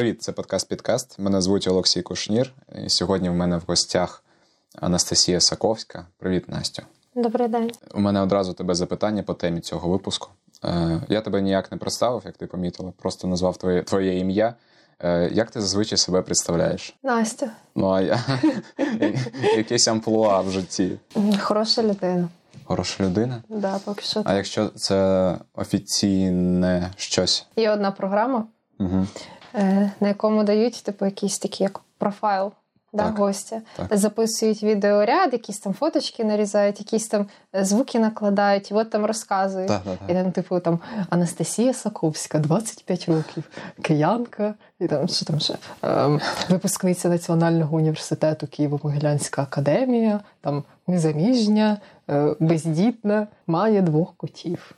Привіт, це подкаст Підкаст. Мене звуть Олексій Кушнір. І Сьогодні в мене в гостях Анастасія Саковська. Привіт, Настю. Добрий день. У мене одразу тебе запитання по темі цього випуску. Е, Я тебе ніяк не представив, як ти помітила, просто назвав твоє твоє ім'я. Е, Як ти зазвичай себе представляєш? Настя. Ну а я якесь амплуа в житті. Хороша людина. Хороша людина. Да, поки що. А якщо це офіційне щось? Є одна програма, Угу. Е, на якому дають типу якийсь такий як профайл да, Так, гостя. так. Записують відеоряд, якісь там фоточки нарізають, якісь там е, звуки накладають, і от там розказують. Так, так, І там, типу, там Анастасія Саковська, 25 років, киянка, і там що там ще ем, випускниця Національного університету Києво-Могилянська академія, там незаміжня, е, бездітна, має двох котів.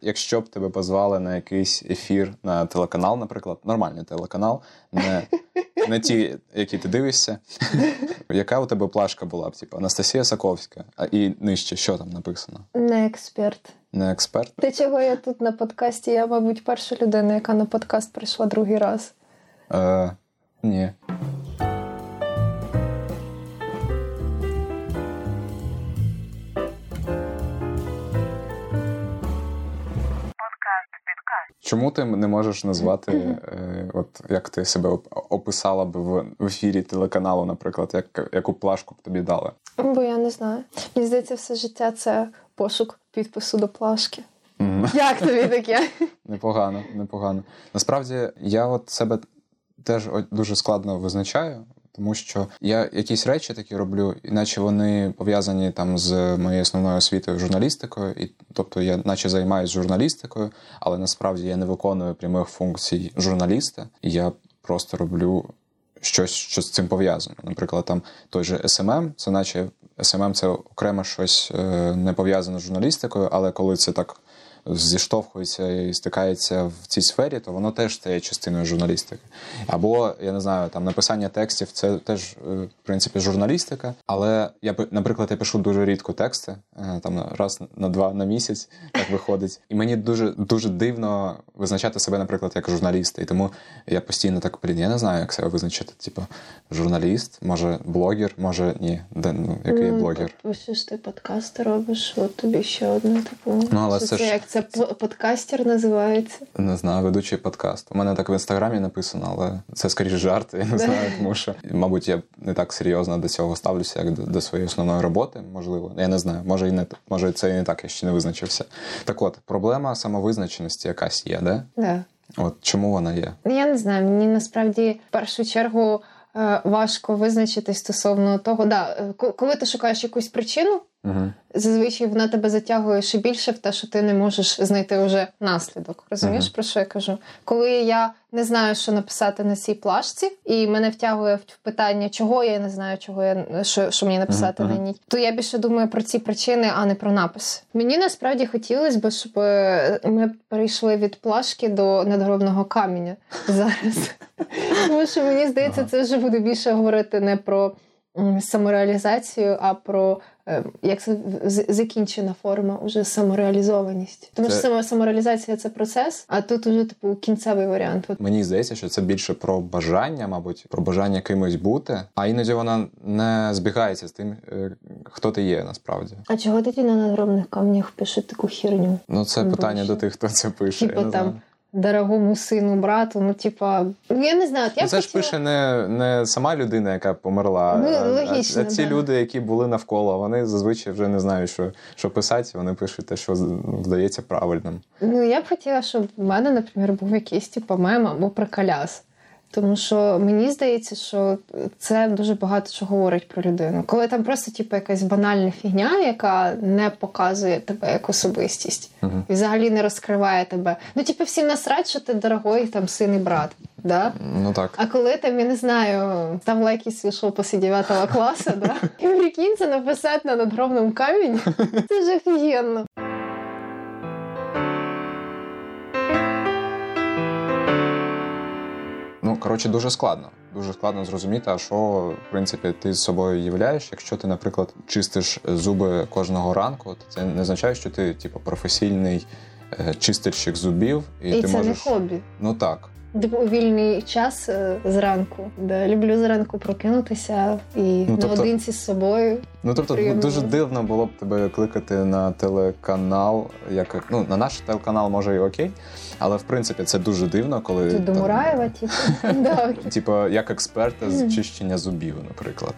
Якщо б тебе позвали на якийсь ефір на телеканал, наприклад, нормальний телеканал, не, не ті, які ти дивишся, яка у тебе плашка була б? Типу Анастасія Саковська, а і нижче, що там написано? Не експерт. Не експерт? Ти чого я тут на подкасті? Я, мабуть, перша людина, яка на подкаст прийшла другий раз. Е, ні. Чому ти не можеш назвати, е, от як ти себе оп- описала б в, ефірі телеканалу, наприклад, як, яку плашку б тобі дали? Бо я не знаю. Мені здається, все життя це пошук підпису до плашки. Мгм. Як тобі таке? Непогано, непогано. Насправді, я от себе теж дуже складно визначаю, тому що я якісь речі такі роблю, іначе вони пов'язані там з моєю основною освітою журналістикою, і тобто я наче займаюся журналістикою, але насправді я не виконую прямих функцій журналіста, і я просто роблю. Щось, що з цим пов'язано. Наприклад, там той же SMM, це наче SMM це окремо щось е, не пов'язане з журналістикою, але коли це так зіштовхується і стикається в цій сфері, то воно теж стає частиною журналістики. Або я не знаю, там написання текстів це теж е, в принципі журналістика. Але я наприклад, я пишу дуже рідко тексти, е, там раз на два на місяць так виходить. І мені дуже дуже дивно визначати себе, наприклад, як журналіста. І тому я постійно так блін, я не знаю, як себе визначити. Типу, журналіст, може блогер, може ні. Де ну який я блогер? Ось ж ти подкасти робиш, от тобі ще одне типу. Ну, але це ж- це подкастер називається. Не знаю, ведучий подкаст. У мене так в інстаграмі написано, але це скоріше жарт, я не знаю, тому що, мабуть, я не так серйозно до цього ставлюся, як до, своєї основної роботи, можливо. Я не знаю, може і не може це і не так, я ще не визначився. Так от, проблема самовизначеності якась є, де? Да. От чому вона є? Ну, Я не знаю, мені насправді в першу чергу е, важко визначити стосовно того, да, е, коли ти шукаєш якусь причину, Угу. зазвичай вона тебе затягує ще більше в те, що ти не можеш знайти вже наслідок. Розумієш, Мгм. про що я кажу? Коли я не знаю, що написати на цій плашці, і мене втягує в питання, чого я не знаю, чого я що, що мені написати Мгм, на ній, то я більше думаю про ці причини, а не про напис. Мені насправді хотілося б, щоб е, ми перейшли від плашки до надгробного каменя зараз. Тому що мені здається, це вже буде більше говорити не про самореалізацію, а про як це закінчена форма, уже самореалізованість. Тому Це- що сама самореалізація це процес, а тут уже типу кінцевий варіант. Мені здається, що це більше про бажання, мабуть, про бажання кимось бути, а іноді вона не збігається з тим, е, хто ти є насправді. А чого тоді на надгробних камнях пишуть таку хірню? Ну, це питання до тих, хто це пише. Не там знаю. Дорогому сину, брату, ну типа, ну я не знаю. От я Це хотіла... ж пише не, не сама людина, яка померла, Ну, а- логічно, а, а ці да. люди, які були навколо, вони зазвичай вже не знають, що, що писати, вони пишуть те, що ну, здається правильним. Ну, я б хотіла, щоб в мене, наприклад, був якийсь типу мем або приколяс. Тому що мені здається, що це дуже багато чого говорить про людину. Коли там просто типу, якась банальна фігня, яка не показує тебе як особистість, Мгм. і взагалі не розкриває тебе. Ну, типу, всім насрать, що ти дорогой там син і брат. Да? Ну так. А коли там, я не знаю, там лайкіс вийшов після 9 класу, да? і прикинь, це написати на надгробному камені, це ж офігенно. Коротше, дуже складно. Дуже складно зрозуміти, а що, в принципі, ти з собою являєш. Якщо ти, наприклад, чистиш зуби кожного ранку, то це не означає, що ти, типу, професійний е, чистильщик зубів, і, І ти це можеш. не хобі. Ну так. Вільний час е, зранку, де люблю зранку прокинутися і ну, тобто, наодинці з собою. Ну тобто Приємно. дуже дивно було б тебе кликати на телеканал, як ну на наш телеканал може і окей, але в принципі це дуже дивно, коли Ти до Мураєва, типу. Типу, як експерта з чищення зубів, наприклад.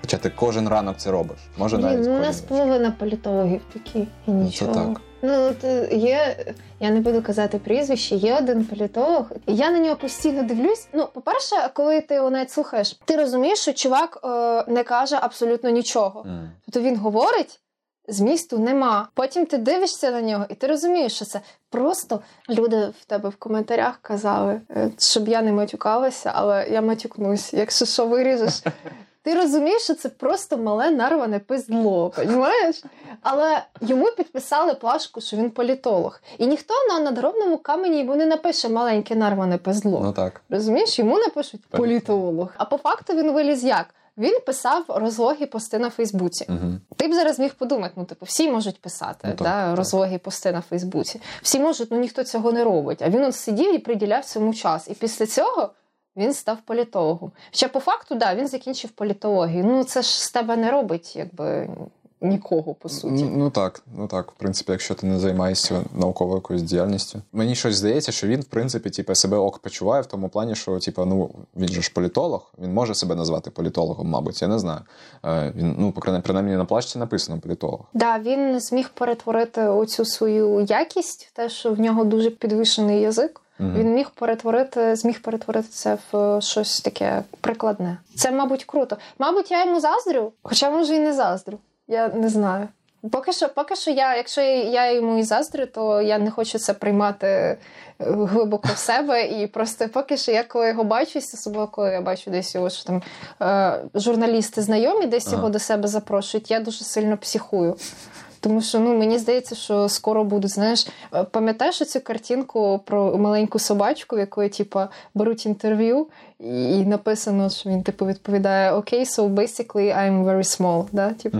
Хоча ти кожен ранок це робиш. Може навіть ну, у нас половина політологів такі і ну, нічого. Це так. Ну от е, є, я не буду казати прізвище, є один політолог. Я на нього постійно дивлюсь. Ну, по-перше, коли ти його навіть слухаєш, ти розумієш, що чувак е, не каже абсолютно нічого. Mm. Тобто він говорить. Змісту нема. Потім ти дивишся на нього, і ти розумієш, що це просто люди в тебе в коментарях казали, е, щоб я не матюкалася, але я матюкнусь. Якщо що виріжеш, ти розумієш, що це просто мале нарване пиздло, розумієш? Але йому підписали плашку, що він політолог. І ніхто на надгробному камені йому не напише маленьке нарване пиздло. Ну так. Розумієш, йому напишуть політолог. А по факту він виліз як? Він писав розлогі пости на Фейсбуці. Угу. Ти б зараз міг подумати, ну типу, всі можуть писати ну, так, да, так. розлогі пости на Фейсбуці. Всі можуть, ну ніхто цього не робить. А він от сидів і приділяв цьому час. І після цього він став політологом. Ще по факту, да, він закінчив політологію. Ну це ж з тебе не робить, якби. Нікого по суті. Ну, так, ну так, в принципі, якщо ти не займаєшся науковою якоюсь діяльністю. Мені щось здається, що він, в принципі, типу, себе ок почуває в тому плані, що типу, ну він же ж політолог, він може себе назвати політологом, мабуть, я не знаю. Е, Він ну принаймні на плащі написано політолог. Да, він зміг перетворити оцю свою якість, те, що в нього дуже підвищений язик. Угу. Він міг перетворити, зміг перетворити це в щось таке прикладне. Це, мабуть, круто. Мабуть, я йому заздрю, хоча може і не заздрю. Я не знаю. Поки що, поки що, я, якщо я йому і заздрю, то я не хочу це приймати е, глибоко в себе. І просто поки що я коли його бачу, особливо коли я бачу десь його що там е, журналісти знайомі, десь ага. його до себе запрошують, я дуже сильно психую. Тому що ну мені здається, що скоро будуть. Знаєш, е, пам'ятаєш цю картинку про маленьку собачку, в якої типу, беруть інтерв'ю, і написано, що він типу відповідає: Окей, okay, so basically I'm very small. Да? Типу.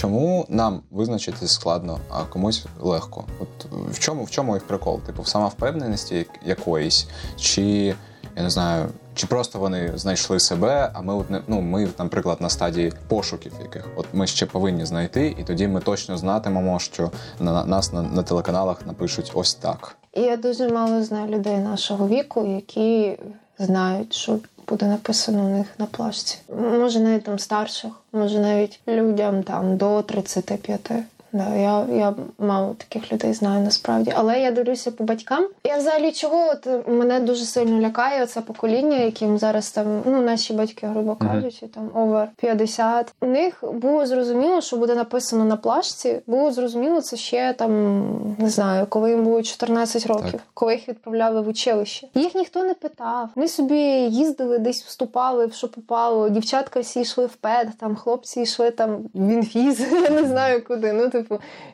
Чому нам визначити складно, а комусь легко? От в чому в чому їх прикол? Типу, в самовпевненості якоїсь, чи я не знаю, чи просто вони знайшли себе, а ми от не ну ми, наприклад, на стадії пошуків, яких от ми ще повинні знайти, і тоді ми точно знатимемо, що на нас на, на телеканалах напишуть ось так. Я дуже мало знаю людей нашого віку, які знають, що буде написано у них на плашці. Може, навіть там старших, може навіть людям там до 35. Да, Я я мало таких людей знаю насправді. Але я дивлюся по батькам. Я взагалі чого от мене дуже сильно лякає це покоління, яким зараз там ну наші батьки, грубо кажучи, там овер 50. У них було зрозуміло, що буде написано на плашці. Було зрозуміло це ще там не знаю, коли їм було 14 років, так. коли їх відправляли в училище. Їх ніхто не питав. Вони собі їздили, десь вступали, в що попало. Дівчатка всі йшли в пед, там хлопці йшли там в інфіз, я не знаю куди. Ну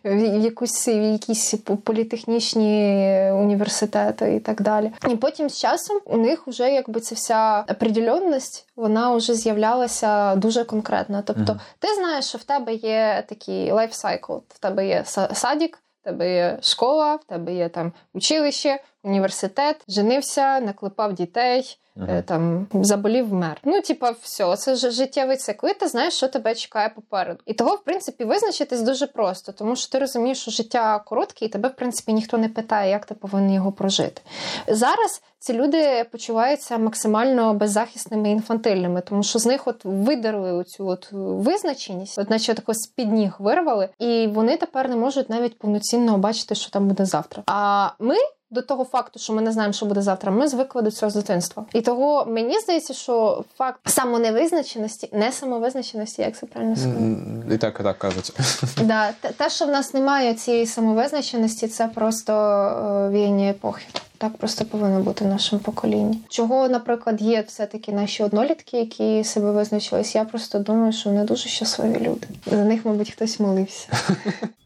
в якусь в якісь політехнічні університети і так далі. І потім з часом у них вже якби ця вся определенність, вона вже з'являлася дуже конкретно. Тобто, uh-huh. ти знаєш, що в тебе є такий лайфсайкл, в тебе є садік. В тебе є школа, в тебе є там училище, університет, женився, наклепав дітей, uh-huh. там заболів вмер. Ну, типа, все, це ж життєвий цикл. І ти знаєш, що тебе чекає попереду. І того, в принципі, визначитись дуже просто, тому що ти розумієш, що життя коротке, і тебе, в принципі, ніхто не питає, як ти повинен його прожити. Зараз ці люди почуваються максимально беззахисними і інфантильними, тому що з них от видерли оцю от визначеність, от наче тако з під ніг вирвали, і вони тепер не можуть навіть повноцінно бачити, що там буде завтра. А ми до того факту, що ми не знаємо, що буде завтра, ми звикли до цього з дитинства. І того мені здається, що факт самоневизначеності, не самовизначеності, як це правильно сказати? І так і так кажуть. Да, те, що в нас немає цієї самовизначеності, це просто е, віяння епохи. Так просто повинно бути в нашому поколінні. Чого, наприклад, є все-таки наші однолітки, які себе визначились. Я просто думаю, що вони дуже щасливі люди. За них, мабуть, хтось молився.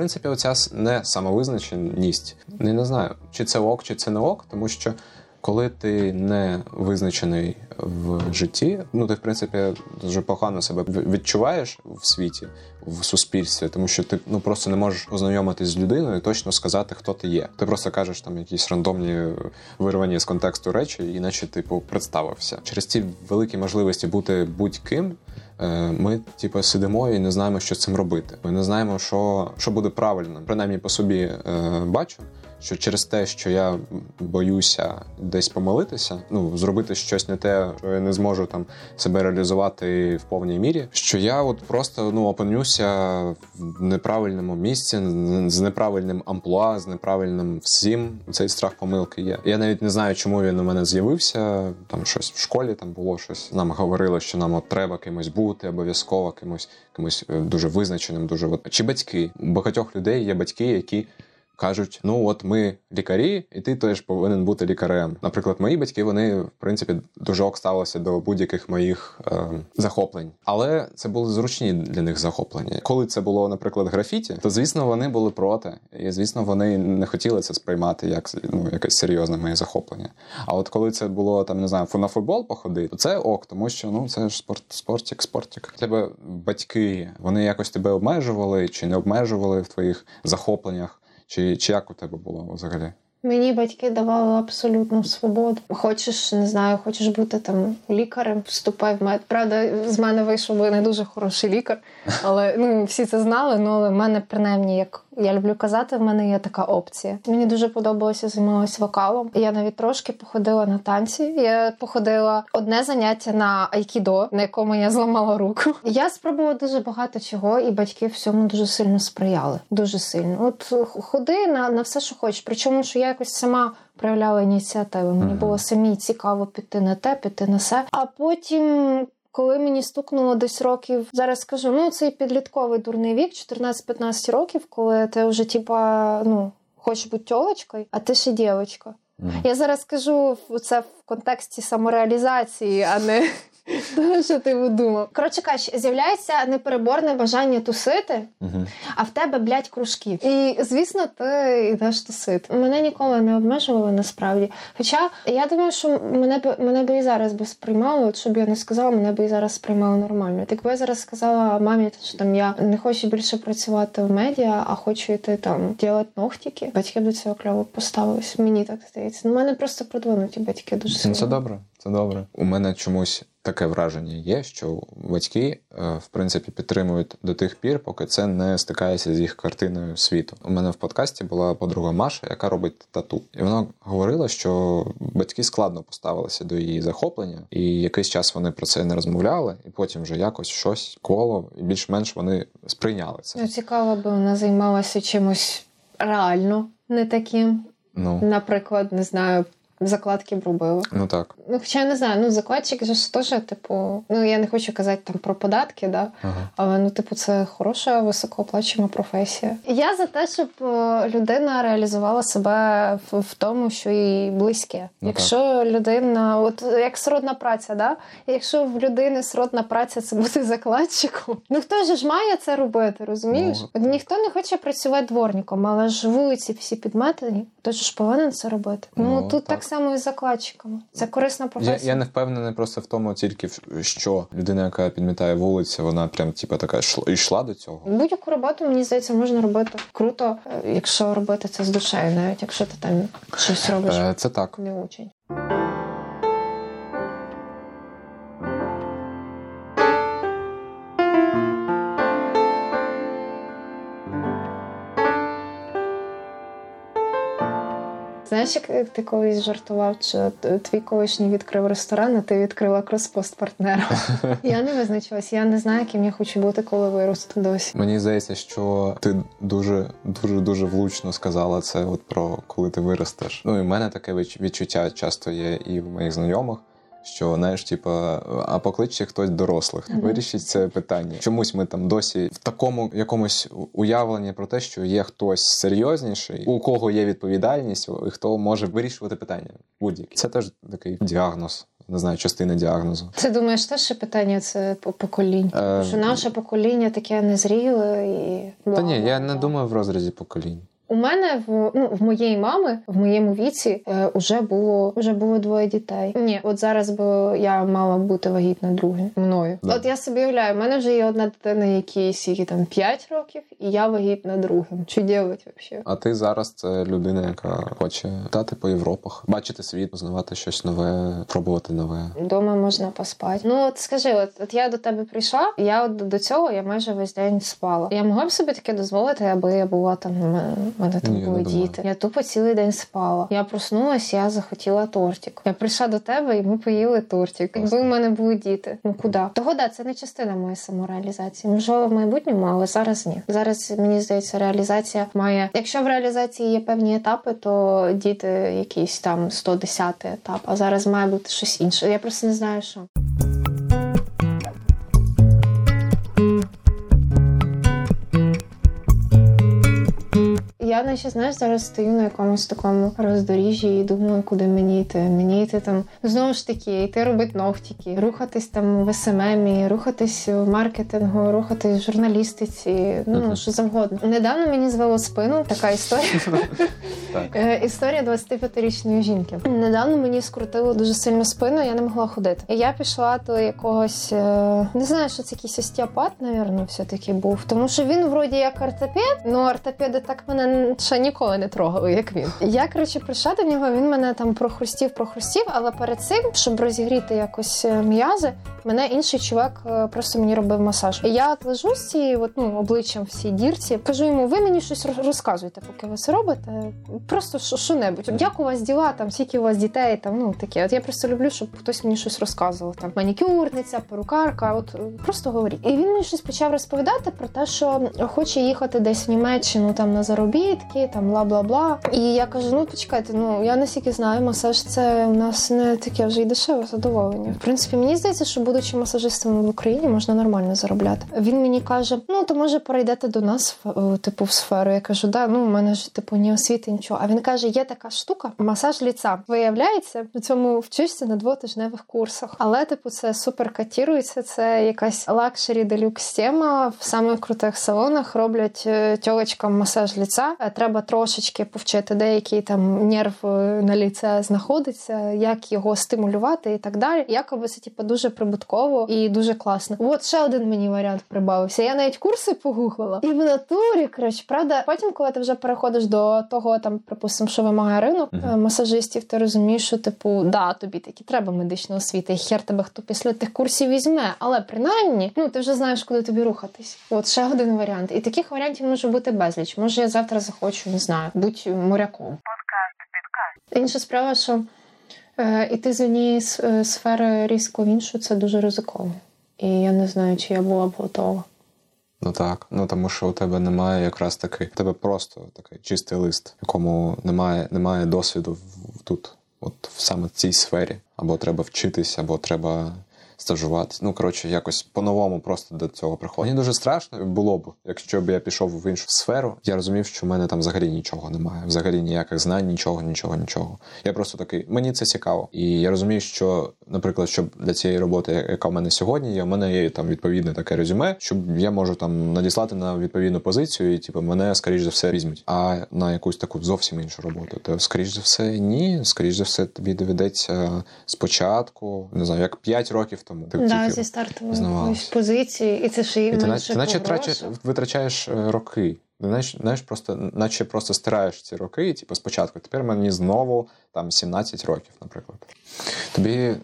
принципі, оця не самовизначеність. Не, не знаю, чи це ок, чи це не ок, тому що коли ти не визначений в житті, ну ти в принципі дуже погано себе відчуваєш в світі, в суспільстві, тому що ти ну просто не можеш ознайомитись з людиною і точно сказати, хто ти є. Ти просто кажеш там якісь рандомні вирвані з контексту речі, іначе типу представився через ці великі можливості бути будь-ким. Е, ми, типу, сидимо і не знаємо, що з цим робити. Ми не знаємо, що що буде правильно. Принаймні по собі е, бачу, що через те, що я боюся десь помилитися, ну зробити щось не те, що я не зможу там себе реалізувати в повній мірі. Що я от просто ну опинюся в неправильному місці, з неправильним амплуа, з неправильним всім. Цей страх помилки є. Я навіть не знаю, чому він у мене з'явився. Там щось в школі там було щось. Нам говорили, що нам от треба кимось бути, обов'язково кимось, кимось е, дуже визначеним, дуже чи батьки у багатьох людей є батьки, які кажуть: ну от ми лікарі, і ти теж повинен бути лікарем. Наприклад, мої батьки вони в принципі дуже ок ставилися до будь-яких моїх е, захоплень, але це були зручні для них захоплення. Коли це було, наприклад, графіті, то звісно вони були проти, і звісно, вони не хотіли це сприймати як ну якесь серйозне моє захоплення. А от коли це було там, не знаю, на футбол походити, то це ок, тому що ну це ж спорт, спортик, спортик. Тебе батьки вони якось тебе обмежували чи не обмежували в твоїх захопленнях. Чи чи як у тебе було взагалі? Мені батьки давали абсолютну свободу. Хочеш, не знаю, хочеш бути там лікарем, вступай в мед. Правда, з мене вийшов би не дуже хороший лікар, але ну всі це знали. Ну але в мене принаймні як я люблю казати, в мене є така опція. Мені дуже подобалося займалася вокалом. Я навіть трошки походила на танці. Я походила одне заняття на айкідо, на якому я зламала руку. Я спробувала дуже багато чого, і батьки всьому дуже сильно сприяли. Дуже сильно. От ходи на, на все, що хочеш. Причому, що я якось сама. Проявляла ініціативу. Мені було самі цікаво піти на те, піти на все. А потім коли мені стукнуло десь років, зараз скажу, ну цей підлітковий дурний вік, 14-15 років, коли ти вже типа ну хочеш бути тьолочкою, а ти ще дівочка. Mm. Я зараз скажу це в контексті самореалізації, а не того, що ти думав. Коротше кажучи, з'являється непереборне бажання тусити, а в тебе, блядь, кружки. І звісно, ти йдеш тусити. Мене ніколи не обмежували насправді. Хоча я думаю, що мене б мене би і зараз би сприймали, от щоб я не сказала, мене би і зараз сприймали нормально. Так би я зараз сказала мамі, що там я не хочу більше працювати в медіа, а хочу йти там робити ногтики. Батьки до цього кльово поставились. Мені так здається. У мене просто продвинуті батьки дуже сильно. Це добре. Це добре. У мене чомусь таке враження є, що батьки е, в принципі підтримують до тих пір, поки це не стикається з їх картиною світу. У мене в подкасті була подруга Маша, яка робить тату, і вона говорила, що батьки складно поставилися до її захоплення, і якийсь час вони про це не розмовляли, і потім вже якось щось коло, і більш-менш вони сприйняли це. Ну, Цікаво, бо вона займалася чимось реально не таким. Ну, наприклад, не знаю, закладки б робили. Ну так. Ну, хоча я не знаю, ну закладчик ж теж, типу, ну я не хочу казати там про податки, да? Ага. але ну, типу, це хороша, високооплачена професія. Я за те, щоб е, людина реалізувала себе в, в тому, що їй близьке. Ну, Якщо так. людина, от як сродна праця, да? якщо в людини сродна праця це бути закладчиком, ну хто ж має це робити, розумієш? Ну, от ніхто не хоче працювати дворником, але ж вулиці всі підметені, хто ж повинен це робити. Ну, ну тут так само і з закладчиками. Це корисна професія. Я я не впевнений просто в тому, тільки що людина, яка підмітає вулиці, вона прям типу, така йшла, йшла до цього. Будь-яку роботу мені здається можна робити круто, е, якщо робити це з душею, навіть якщо ти там щось робиш. Е, це так не учень. Знаєш, як ти колись жартував, що твій колишній відкрив ресторан, а ти відкрила кроспост партнера. Я не визначилась, я не знаю, ким я хочу бути, коли виросту досі. Мені здається, що ти дуже дуже дуже влучно сказала це, от про коли ти виростеш. Ну і в мене таке відчуття часто є і в моїх знайомих що знаєш, типа, а покличте хтось дорослих, mm-hmm. вирішить це питання. Чомусь ми там досі в такому якомусь уявленні про те, що є хтось серйозніший, у кого є відповідальність, і хто може вирішувати питання будь-які. Це теж такий діагноз не знаю, частини діагнозу. Ти думаєш, теж ще питання це поколінь? Е... Що наше покоління таке незріле і та ні, я не думаю в розрізі поколінь. У мене в ну в моєї мами в моєму віці е, вже було вже було двоє дітей. Ні, от зараз би я мала бути вагітна другим мною. Да. От я собі уявляю, в мене вже є одна дитина, якій скільки там 5 років, і я вагітна другим. Чи ділить взагалі? А ти зараз це людина, яка хоче літати по Європах, бачити світ, познавати щось нове, пробувати нове. Дома можна поспати. Ну от скажи, от от я до тебе прийшла, я от до цього я майже весь день спала. Я могла б собі таке дозволити, аби я була там мене там Ні, були діти. Я тупо цілий день спала. Я проснулася, я захотіла тортик. Я прийшла до тебе, і ми поїли тортик. Якби в мене були діти. Ну куди? Того да, це не частина моєї самореалізації. Можливо, в майбутньому, але зараз ні. Зараз мені здається, реалізація має. Якщо в реалізації є певні етапи, то діти якийсь там 110 етап. А зараз має бути щось інше. Я просто не знаю, що. Я наче знаєш, зараз стою на якомусь такому роздоріжжі і думаю, куди мені йти. Мені йти там знову ж таки йти робити ногтики, рухатись там в СММі, рухатись в маркетингу, рухатись в журналістиці, ну що завгодно. Недавно мені звело спину така історія. Е, історія 25-річної жінки. Недавно мені скрутило дуже сильно спину, я не могла ходити. І я пішла до якогось е, не знаю, що це якийсь остеопат, навірно, все таки був. Тому що він вроді як ортопед, ну ортопеди так мене ще ніколи не трогали, як він. Я коротше прийшла до нього. Він мене там прохрустів, прохрустів, але перед цим, щоб розігріти якось е, м'язи, мене інший чувак е, просто мені робив масаж. І я от лежу з цією от, ну, обличчям в цій дірці. Кажу йому, ви мені щось розказуєте, поки ви це робите. Просто що небудь. Як у вас діла, там скільки у вас дітей, там ну таке. От я просто люблю, щоб хтось мені щось розказував. Там манікюрниця, перукарка, от просто говоріть. І він мені щось почав розповідати про те, що хоче їхати десь в Німеччину там на заробітки, там бла бла бла. І я кажу: ну почекайте, ну я наскільки знаю, масаж це у нас не таке вже й дешеве задоволення. В принципі, мені здається, що будучи масажистом в Україні, можна нормально заробляти. Він мені каже: ну то може перейдете до нас типу в сферу. Я кажу, да, ну в мене ж типу ні освіти, нічого. А він каже: є така штука, масаж лица. Виявляється, на цьому вчишся на двотижневих курсах. Але типу це супер котирується. Це якась luxury deluxe тема. В самих крутих салонах роблять е, тьолочкам масаж лица. Е, треба трошечки повчити деякий там нерв е, на лице знаходиться, як його стимулювати і так далі. Якоби це типу дуже прибутково і дуже класно. От ще один мені варіант прибавився. Я навіть курси погуглила. І в натурі, коротше, правда, потім, коли ти вже переходиш до того, там, припустимо, що вимагає ринок uh-huh. масажистів, ти розумієш, що типу, да, тобі таки треба медична освіта, і хер тебе хто після тих курсів візьме. Але принаймні, ну ти вже знаєш, куди тобі рухатись. От ще один варіант. І таких варіантів може бути безліч. Може, я завтра захочу, не знаю, будь моряком. Інша справа, що. Е, іти з однієї е, сфери різко в іншу це дуже ризиково. І я не знаю, чи я була б готова. Ну так, ну тому що у тебе немає якраз таки, у тебе просто такий чистий лист, якому немає немає досвіду тут, от саме в цій сфері. Або треба вчитись, або треба стажуватися. Ну коротше, якось по-новому просто до цього приходить. Мені дуже страшно було б, якщо б я пішов в іншу сферу. Я розумів, що в мене там взагалі нічого немає, взагалі ніяких знань, нічого, нічого, нічого. Я просто такий, мені це цікаво. І я розумію, що, наприклад, щоб для цієї роботи, яка в мене сьогодні, є, в мене є там відповідне таке резюме, щоб я можу там надіслати на відповідну позицію, і типу мене скоріш за все візьмуть. А на якусь таку зовсім іншу роботу, то скоріш за все, ні, скоріш за все, тобі доведеться спочатку, не знаю, як 5 років тому. Ти да, зі стартової позиції, і це ж і ти, наче, траче, витрачаєш е, роки. Знаєш, знаєш, просто, наче просто стираєш ці роки, типу, спочатку. Тепер мені знову там 17 років, наприклад. Тобі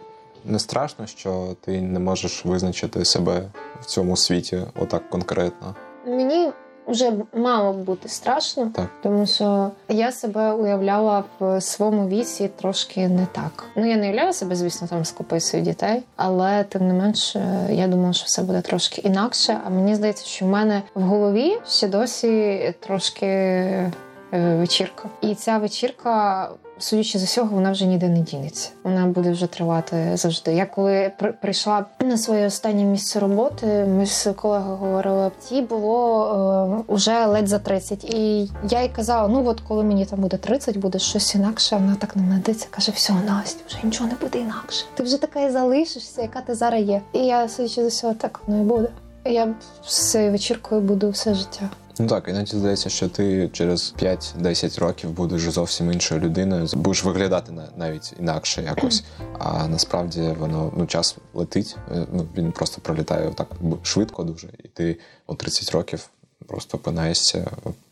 не страшно, що ти не можеш визначити себе в цьому світі отак конкретно? Мені вже мало б бути страшно, так. тому що я себе уявляла в своєму віці трошки не так. Ну я не уявляла себе, звісно, там з куписою дітей, але тим не менш я думала, що все буде трошки інакше. А мені здається, що в мене в голові ще досі трошки е, вечірка, і ця вечірка судячи з усього, вона вже ніде не дінеться. Вона буде вже тривати завжди. Я коли прийшла на своє останнє місце роботи, ми з колегою говорили, ті було е, уже ледь за 30. І я їй казала: ну от коли мені там буде 30, буде щось інакше. Вона так на мене дивиться, каже: все, Настя, вже нічого не буде інакше. Ти вже така і залишишся, яка ти зараз є. І я судячи з усього, так воно і буде. Я з вечіркою буду все життя. Ну так, іноді здається, що ти через 5-10 років будеш зовсім іншою людиною, будеш виглядати навіть інакше якось. А насправді воно ну час летить. Е, ну він просто пролітає так швидко дуже, і ти у 30 років просто опинаєшся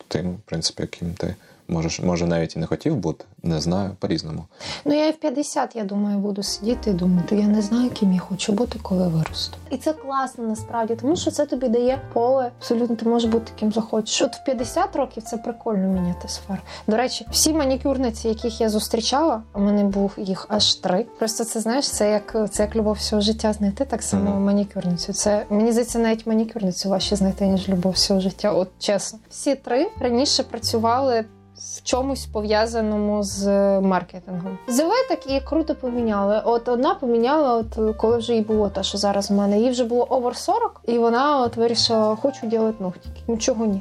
тим, в принципі, яким ти. Можеш, може, навіть і не хотів бути, не знаю, по-різному. Ну я і в 50, я думаю, буду сидіти і думати, я не знаю, ким я хочу бути, коли виросту. І це класно насправді, тому що це тобі дає поле. Абсолютно ти можеш бути ким захочеш. От в 50 років це прикольно міняти сферу. До речі, всі манікюрниці, яких я зустрічала, у мене був їх аж три. Просто це знаєш, це як це як любов всього життя знайти, так само mm-hmm. манікюрницю. Це мені здається, навіть манікюрницю важче знайти ніж любов всього життя. От чесно, всі три раніше працювали в чомусь пов'язаному з маркетингом. ЗВ так і круто поміняли. От одна поміняла, от коли вже їй було те, що зараз в мене. Їй вже було over 40, і вона от вирішила, хочу робити ногтики. Нічого ні.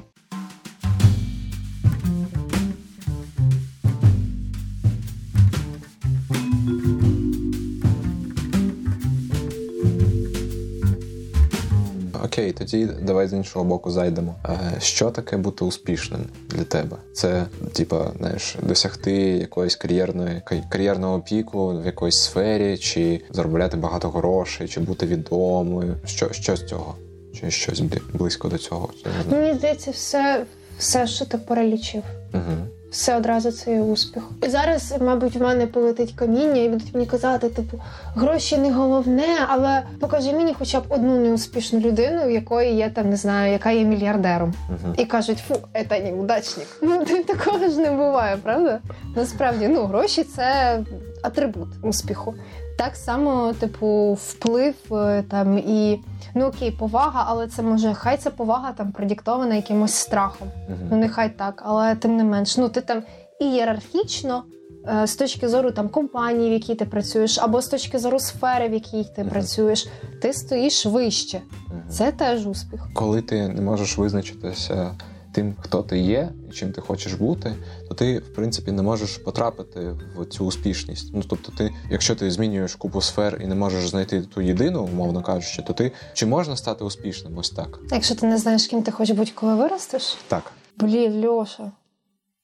Окей, тоді давай з іншого боку зайдемо. Що таке бути успішним для тебе? Це, типа, знаєш, досягти якоїсь кар'єрної кар'єрного піку в якоїсь сфері, чи заробляти багато грошей, чи бути відомою. Що що з цього? Чи щось близько до цього? Мені здається, все, все, що ти перелічив. Угу все одразу це є успіх. І зараз, мабуть, в мене полетить каміння, і будуть мені казати, типу, гроші не головне, але покажи мені хоча б одну неуспішну людину, в якої я там, не знаю, яка є мільярдером. Uh-huh. І кажуть, фу, це неудачник. Ну такого ж не буває, правда? Насправді, ну гроші це атрибут успіху. Так само, типу, вплив е, там і ну окей, повага, але це може хай ця повага там продиктована якимось страхом. Uh-huh. Ну нехай так, але тим не менш, ну ти там і ієрархічно. Е, з точки зору там компанії, в якій ти працюєш, або з точки зору сфери, в якій ти uh-huh. працюєш, ти стоїш вище. Uh-huh. Це теж успіх. Коли ти не можеш визначитися тим, хто ти є і чим ти хочеш бути, то ти, в принципі, не можеш потрапити в цю успішність. Ну тобто, ти, якщо ти змінюєш купу сфер і не можеш знайти ту єдину, умовно кажучи, то ти чи можна стати успішним? Ось так. Якщо ти не знаєш, ким ти хочеш бути, коли виростеш? Так. Блін, Льоша,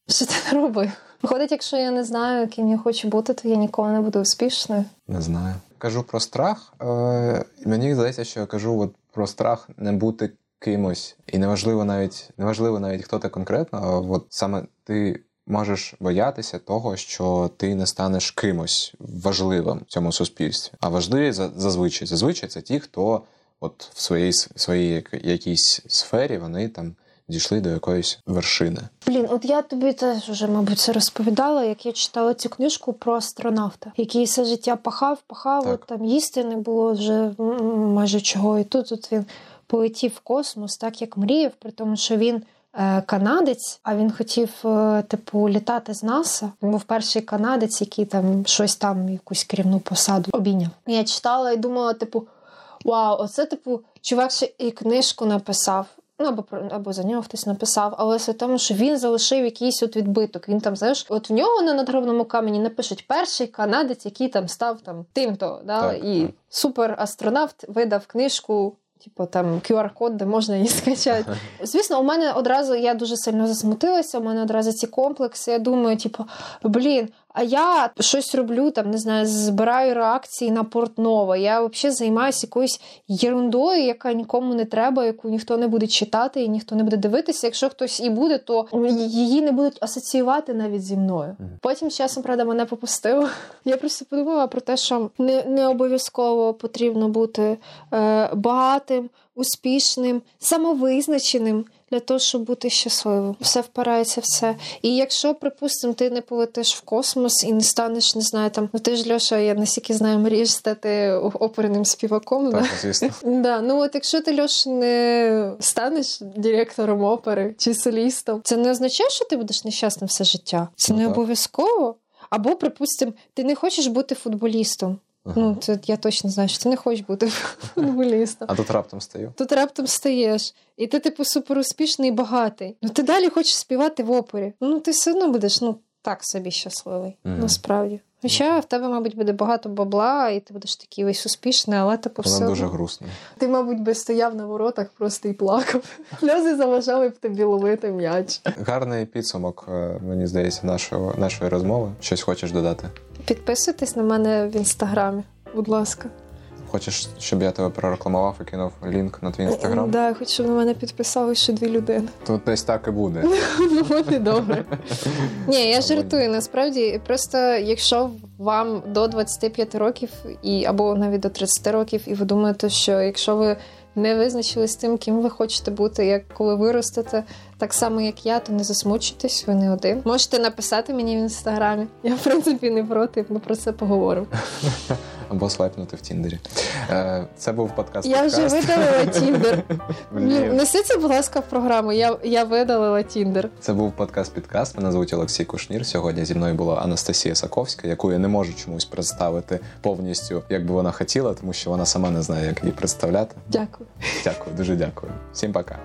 що ти не робив? Виходить, якщо я не знаю, ким я хочу бути, то я ніколи не буду успішною. Не знаю. Кажу про страх. Е, Мені здається, що я кажу от про страх не бути кимось, і неважливо навіть неважливо навіть хто ти конкретно, а от саме ти можеш боятися того, що ти не станеш кимось важливим в цьому суспільстві. А важливі зазвичай зазвичай це ті, хто от в своїй своїй якійсь сфері вони там. Дійшли до якоїсь вершини. Блін, от я тобі теж вже, мабуть, це розповідала, як я читала цю книжку про астронавта, який все життя пахав, пахав, от там їсти не було вже майже чого. І тут от він полетів в космос, так як мріяв, при тому, що він. Е, канадець, а він хотів, е, типу, літати з НАСА. Він був перший канадець, який там щось там, якусь керівну посаду обійняв. Я читала і думала, типу, вау, оце, типу, чувак ще і книжку написав. Ну, або або за нього хтось написав, але все тому, що він залишив якийсь от відбиток. Він там, знаєш, от в нього на надгробному камені напишуть перший канадець, який там став там тим-то. Да? Так, і так. суперастронавт видав книжку Типу там QR-код, де можна її скачати. Звісно, у мене одразу я дуже сильно засмутилася. У мене одразу ці комплекси. Я думаю, типу, блін, а я щось роблю, там не знаю, збираю реакції на портнова. Я взагалі займаюся якоюсь єрундою, яка нікому не треба, яку ніхто не буде читати і ніхто не буде дивитися. Якщо хтось і буде, то її не будуть асоціювати навіть зі мною. Потім часом правда мене попустило. Я просто подумала про те, що не не обов'язково потрібно бути е, багатим, успішним, самовизначеним для того, щоб бути щасливим. Все впирається в це. І якщо, припустимо, ти не полетиш в космос і не станеш, не знаю, там ну ти ж Льоша, я настільки знаю, мрієш стати оперним співаком. Так, да? звісно. Да. Ну от якщо ти Льош не станеш директором опери чи солістом, це не означає, що ти будеш нещасним все життя. Це ну, не так. обов'язково. Або, припустимо, ти не хочеш бути футболістом. Ну, це я точно знаю, що ти не хочеш бути футболістом. А тут раптом стаю. Тут раптом стаєш, і ти, типу, суперуспішний і багатий. Ну ти далі хочеш співати в опері. Ну, ти все одно будеш, ну, так собі щасливий, Мгм. насправді. Хоча в тебе, мабуть, буде багато бабла, і ти будеш такий весь успішний, але типу все. Одно- дуже грустно. Ти, мабуть, би стояв на воротах просто і плакав. Сльози заважали б тобі ловити м'яч. Гарний підсумок, е, мені здається, нашого, нашої розмови. Щось хочеш додати? Підписуйтесь на мене в інстаграмі, будь ласка. Хочеш, щоб я тебе прорекламував і кинув лінк на твій інстаграм? Да, я хочу, щоб на мене підписали ще дві людини. Тут десь так і буде. Ну, і добре. Ні, я жартую. Насправді, просто якщо вам до 25 років і або навіть до 30 років, і ви думаєте, що якщо ви не визначились з тим, ким ви хочете бути, як коли виростете, так само як я, то не засмучуйтесь, ви не один. Можете написати мені в інстаграмі. Я в принципі не проти, ми про це поговоримо. Або свайпнути в Тіндері. Е, Це був подкаст. Я вже видалила Тіндер. Несіться, будь ласка, в програму. Я, я видалила Тіндер. Це був подкаст Підкаст. Мене звуть Олексій Кушнір. Сьогодні зі мною була Анастасія Саковська, яку я не можу чомусь представити повністю, як би вона хотіла, тому що вона сама не знає, як її представляти. Дякую. Дякую, дуже дякую. Всім пока.